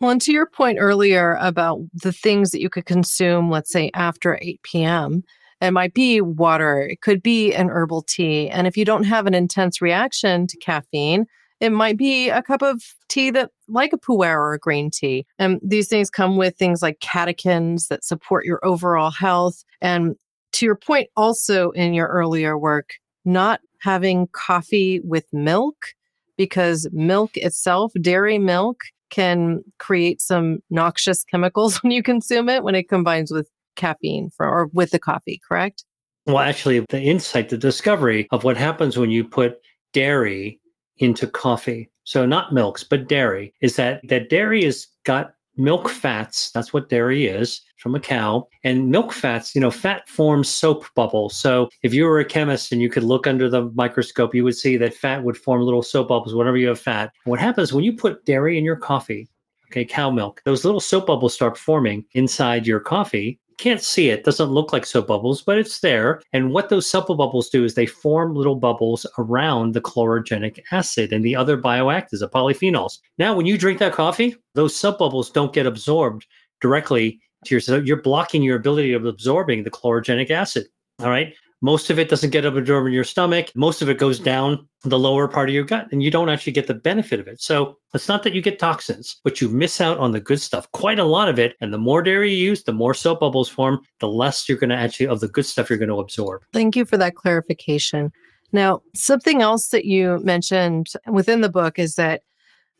Well, and to your point earlier about the things that you could consume, let's say after 8 p.m., it might be water, it could be an herbal tea. And if you don't have an intense reaction to caffeine, it might be a cup of tea that like a pu'er or a green tea. And these things come with things like catechins that support your overall health. And to your point also in your earlier work, not having coffee with milk because milk itself, dairy milk, can create some noxious chemicals *laughs* when you consume it when it combines with caffeine for, or with the coffee, correct? Well, actually, the insight, the discovery of what happens when you put dairy into coffee, so not milks, but dairy, is that that dairy has got milk fats that's what dairy is from a cow and milk fats you know fat forms soap bubbles so if you were a chemist and you could look under the microscope you would see that fat would form little soap bubbles whenever you have fat. What happens when you put dairy in your coffee okay cow milk those little soap bubbles start forming inside your coffee can't see it, doesn't look like soap bubbles, but it's there. And what those soap bubbles do is they form little bubbles around the chlorogenic acid and the other bioactives, the polyphenols. Now, when you drink that coffee, those soap bubbles don't get absorbed directly to your, so you're blocking your ability of absorbing the chlorogenic acid. All right. Most of it doesn't get absorbed in your stomach. Most of it goes down the lower part of your gut, and you don't actually get the benefit of it. So it's not that you get toxins, but you miss out on the good stuff, quite a lot of it. And the more dairy you use, the more soap bubbles form, the less you're going to actually, of the good stuff you're going to absorb. Thank you for that clarification. Now, something else that you mentioned within the book is that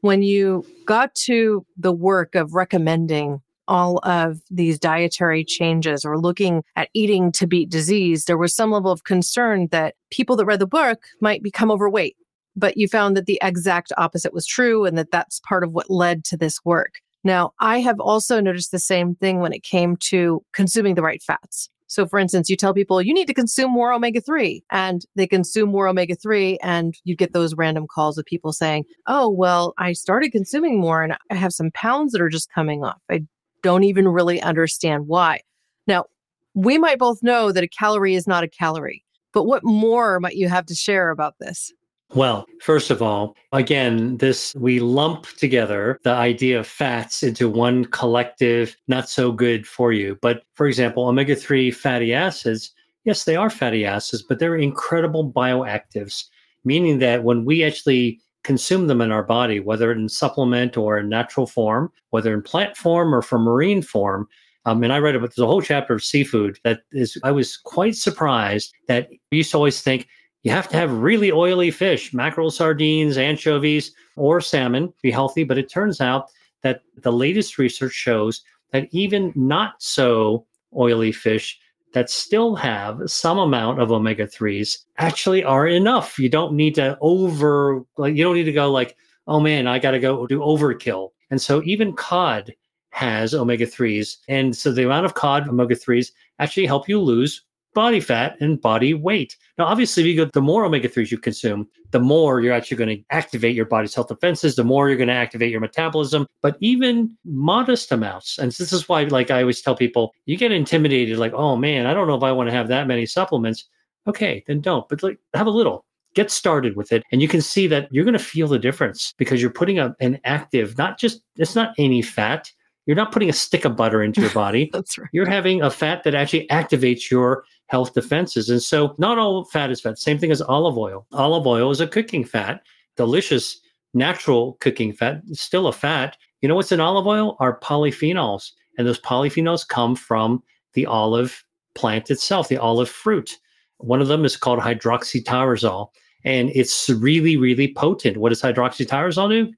when you got to the work of recommending all of these dietary changes or looking at eating to beat disease, there was some level of concern that people that read the book might become overweight. But you found that the exact opposite was true and that that's part of what led to this work. Now, I have also noticed the same thing when it came to consuming the right fats. So, for instance, you tell people you need to consume more omega 3, and they consume more omega 3, and you get those random calls of people saying, Oh, well, I started consuming more and I have some pounds that are just coming off. I don't even really understand why. Now, we might both know that a calorie is not a calorie, but what more might you have to share about this? Well, first of all, again, this we lump together the idea of fats into one collective, not so good for you. But for example, omega 3 fatty acids, yes, they are fatty acids, but they're incredible bioactives, meaning that when we actually consume them in our body, whether in supplement or in natural form, whether in plant form or from marine form. Um, and I read about there's a whole chapter of seafood that is, I was quite surprised that we used to always think you have to have really oily fish, mackerel, sardines, anchovies, or salmon be healthy. But it turns out that the latest research shows that even not so oily fish that still have some amount of omega 3s actually are enough. You don't need to over, like, you don't need to go like, oh man, I got to go do overkill. And so even cod has omega 3s. And so the amount of cod omega 3s actually help you lose body fat and body weight. Now, obviously, if you go, the more omega 3s you consume, the more you're actually going to activate your body's health defenses, the more you're going to activate your metabolism. But even modest amounts, and this is why, like I always tell people, you get intimidated, like, oh man, I don't know if I want to have that many supplements. Okay, then don't, but like have a little. Get started with it, and you can see that you're going to feel the difference because you're putting a, an active, not just, it's not any fat. You're not putting a stick of butter into your body. *laughs* That's right. You're having a fat that actually activates your health defenses. And so not all fat is fat. Same thing as olive oil. Olive oil is a cooking fat, delicious natural cooking fat, still a fat. You know what's in olive oil? Are polyphenols. And those polyphenols come from the olive plant itself, the olive fruit. One of them is called hydroxytyrosol. And it's really, really potent. What does hydroxytyrosol do?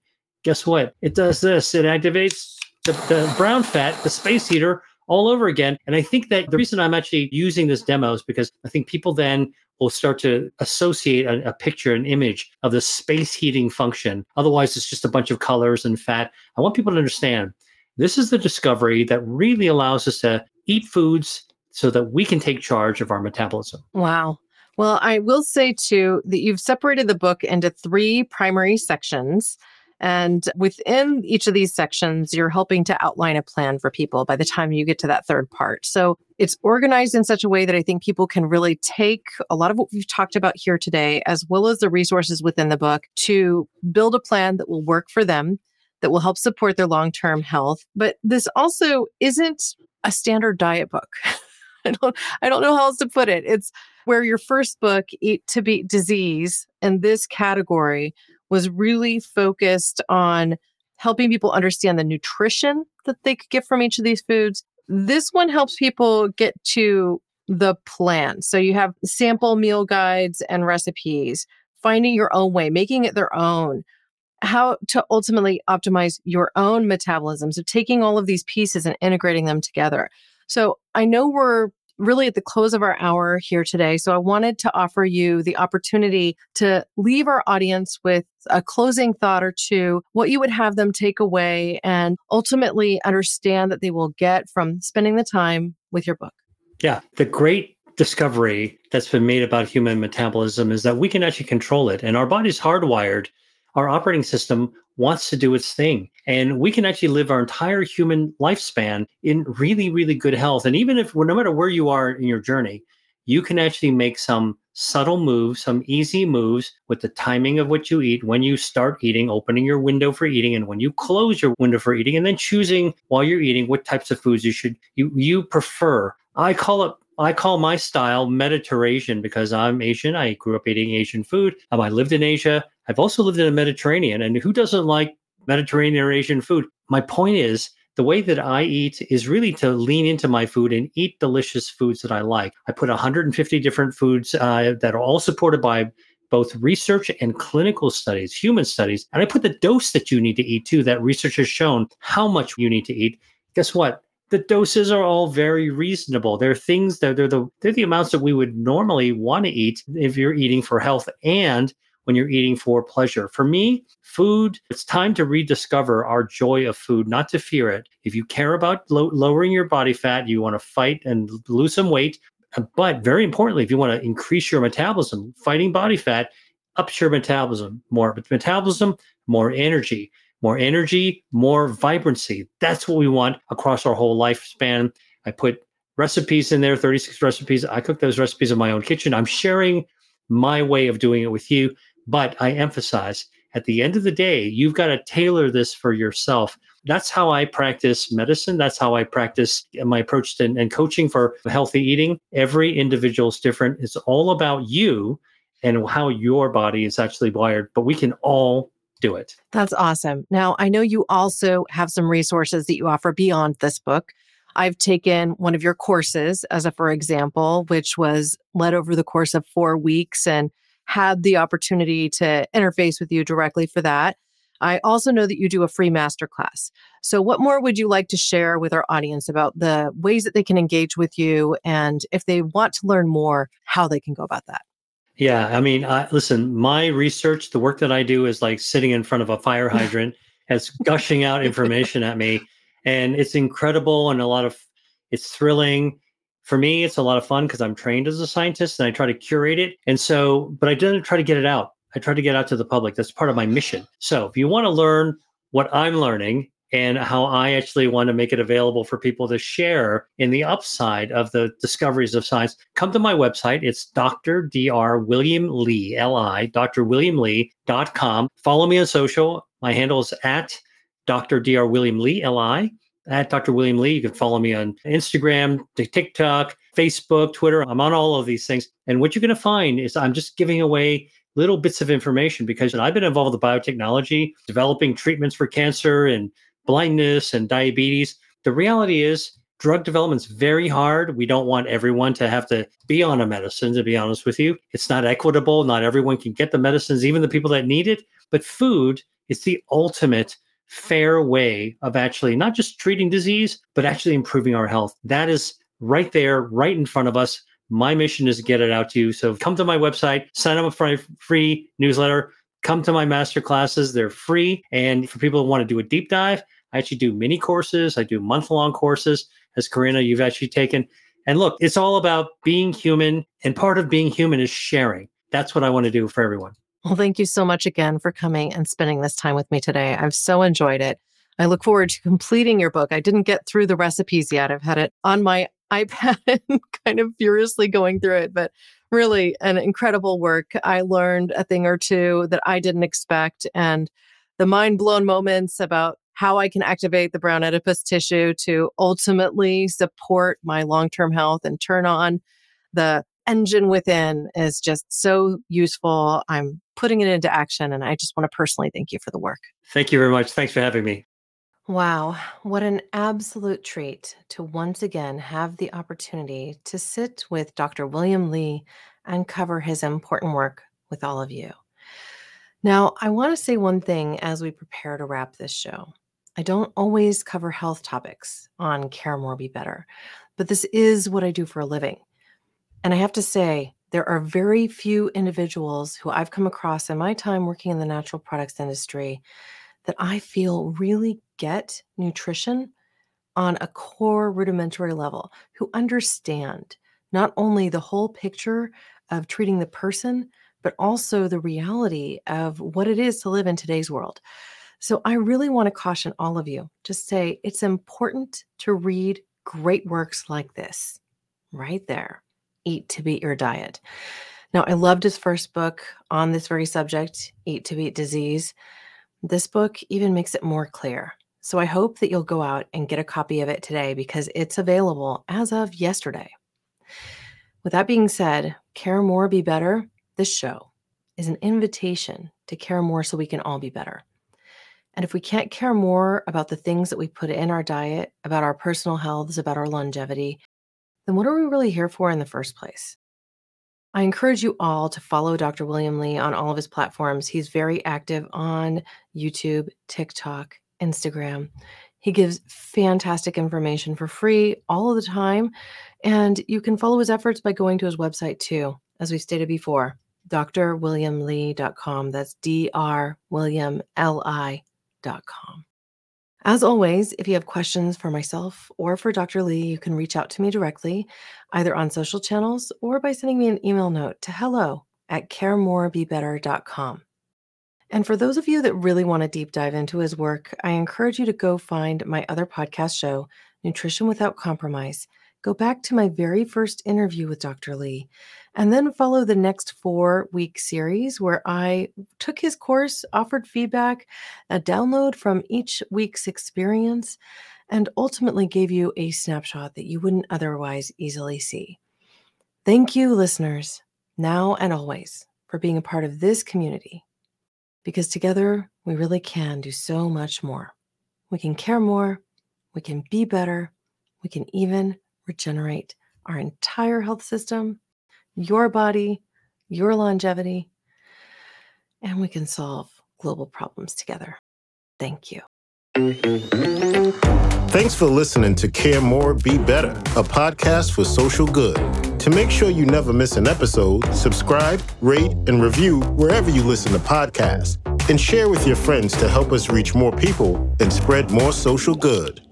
Guess what? It does this. It activates the, the brown fat, the space heater, all over again. And I think that the reason I'm actually using this demo is because I think people then will start to associate a, a, picture, an image of the space heating function. Otherwise, it's just a bunch of colors and fat. I want people to understand this is the discovery that really allows us to eat foods so that we can take charge of our metabolism. Wow. Well, I will say too that you've separated the book into three primary sections. And within each of these sections, you're helping to outline a plan for people by the time you get to that third part. So it's organized in such a way that I think people can really take a lot of what we've talked about here today, as well as the resources within the book to build a plan that will work for them, that will help support their long term health. But this also isn't a standard diet book. *laughs* I don't I don't know how else to put it. It's where your first book, Eat to Beat Disease, in this category was really focused on helping people understand the nutrition that they could get from each of these foods. This one helps people get to the plan. So you have sample meal guides and recipes, finding your own way, making it their own, how to ultimately optimize your own metabolism. So taking all of these pieces and integrating them together. So I know we're really at the close of our hour here today. So I wanted to offer you the opportunity to leave our audience with a closing thought or two, what you would have them take away and ultimately understand that they will get from spending the time with your book. Yeah. The great discovery that's been made about human metabolism is that we can actually control it and our body's hardwired our operating system wants to do its thing. And we can actually live our entire human lifespan in really, really good health. And even if, no matter where you are in your journey, you can actually make some subtle moves, some easy moves with the timing of what you eat, when you start eating, opening your window for eating, and when you close your window for eating, and then choosing while you're eating what types of foods you should you you prefer. I call it I call my style Mediterrasian because I'm Asian. I grew up eating Asian food. Um, I lived in Asia. I've also lived in the Mediterranean. And who doesn't like Mediterranean or Asian food? My point is, the way that I eat is really to lean into my food and eat delicious foods that I like. I put 150 different foods uh, that are all supported by both research and clinical studies, human studies. And I put the dose that you need to eat too, that research has shown how much you need to eat. Guess what? the doses are all very reasonable. They're things that they're the they're the amounts that we would normally want to eat if you're eating for health and when you're eating for pleasure. For me, food, it's time to rediscover our joy of food, not to fear it. If you care about lo- lowering your body fat, you want to fight and lose some weight, uh, but very importantly, if you want to increase your metabolism, fighting body fat ups your metabolism more. But metabolism, more energy more energy, more vibrancy. That's what we want across our whole lifespan. I put recipes in there, 36 recipes. I cook those recipes in my own kitchen. I'm sharing my way of doing it with you, but I emphasize at the end of the day, you've got to tailor this for yourself. That's how I practice medicine. That's how I practice uh, my approach to and coaching for healthy eating. Every individual is different. It's all about you and how your body is actually wired, but we can all do it. That's awesome. Now, I know you also have some resources that you offer beyond this book. I've taken one of your courses as a for example, which was led over the course of 4 weeks and had the opportunity to interface with you directly for that. I also know that you do a free masterclass. So, what more would you like to share with our audience about the ways that they can engage with you? And if they want to learn more, how they can go about that? Yeah, I mean, I, listen, my research, the work that I do is like sitting in front of a fire *laughs* hydrant, it's gushing out information at me, and it's incredible and a lot of it's thrilling. For me, it's a lot of fun because I'm trained as a scientist and I try to curate it. And so, but I didn't try to get it out. I try to get out to the public. That's part of my mission. So, if you want to learn what I'm learning and how I actually want to make it available for people to share in the upside of the discoveries of science, come to my website. It's Dr. Dr. William Lee Li, L-I, drwilliamli.com. Follow me on social. My handle is at Dr. Dr. William Li, L-I, at Dr. William Li. You can follow me on Instagram, TikTok, Facebook, Twitter. I'm on all of these things. And what you're going to find is I'm just giving away little bits of information because I've been involved with biotechnology, developing treatments for cancer and blindness and diabetes. The reality is, drug development is very hard. We don't want everyone to have to be on a medicine, to be honest with you. It's not equitable. Not everyone can get the medicines, even the people that need it. But food is the ultimate fair way of actually not just treating disease, but actually improving our health. That is right there, right in front of us. My mission is to get it out to you. So come to my website, sign up for my free newsletter, come to my master classes. They're free. And for people who want to do a deep dive, I actually do mini courses, I do month long courses, as Corinna, you've actually taken. And look, it's all about being human. And part of being human is sharing. That's what I want to do for everyone. Well, thank you so much again for coming and spending this time with me today. I've so enjoyed it. I look forward to completing your book. I didn't get through the recipes yet. I've had it on my *laughs* iPad and kind of furiously going through it, but really an incredible work. I learned a thing or two that I didn't expect and the mind blown moments about how I can activate the brown adipose tissue to ultimately support my long term health and turn on the engine within is just so useful. I'm putting it into action, and I just want to personally thank you for the work. Thank you very much. Thanks for having me. Wow, what an absolute treat to once again have the opportunity to sit with Dr. William Li and cover his important work with all of you. Now, I want to say one thing as we prepare to wrap this show. I don't always cover health topics on Care More Be Better, but this is what I do for a living. And I have to say, there are very few individuals who I've come across in my time working in the natural products industry that I feel really get nutrition on a core rudimentary level, who understand not only the whole picture of treating the person, but also the reality of what it is to live in today's world. So I really want to caution all of you to say it's important to read great works like this right there Eat to Beat Your Diet. Now, I loved his first book on this very subject, Eat to Beat Disease. This book even makes it more clear. So I hope that you'll go out and get a copy of it today because it's available as of yesterday. With that being said, Care More Be Better, this show is an invitation to care more so we can all be better. And if we can't care more about the things that we put in our diet, about our personal healths, about our longevity, then what are we really here for in the first place? I encourage you all to follow Dr. William Li on all of his platforms. He's very active on YouTube, TikTok, Instagram. He gives fantastic information for free all of the time. And you can follow his efforts by going to his website too, as we stated before, drwilliamli.com. That's D R William L I.com. As always, if you have questions for myself or for Dr. Li, you can reach out to me directly, either on social channels or by sending me an email note to hello at caremorebebetter.com. And for those of you that really want to deep dive into his work, I encourage you to go find my other podcast show, Nutrition Without Compromise. Go back to my very first interview with Dr. Li and then follow the next four week series where I took his course, offered feedback, a download from each week's experience, and ultimately gave you a snapshot that you wouldn't otherwise easily see. Thank you, listeners, now and always, for being a part of this community, because together we really can do so much more. We can care more, we can be better, we can even regenerate our entire health system your body, your longevity, and we can solve global problems together. Thank you. Thanks for listening to Care More, Be Better, a podcast for social good. To make sure you never miss an episode, subscribe, rate, and review wherever you listen to podcasts, and share with your friends to help us reach more people and spread more social good.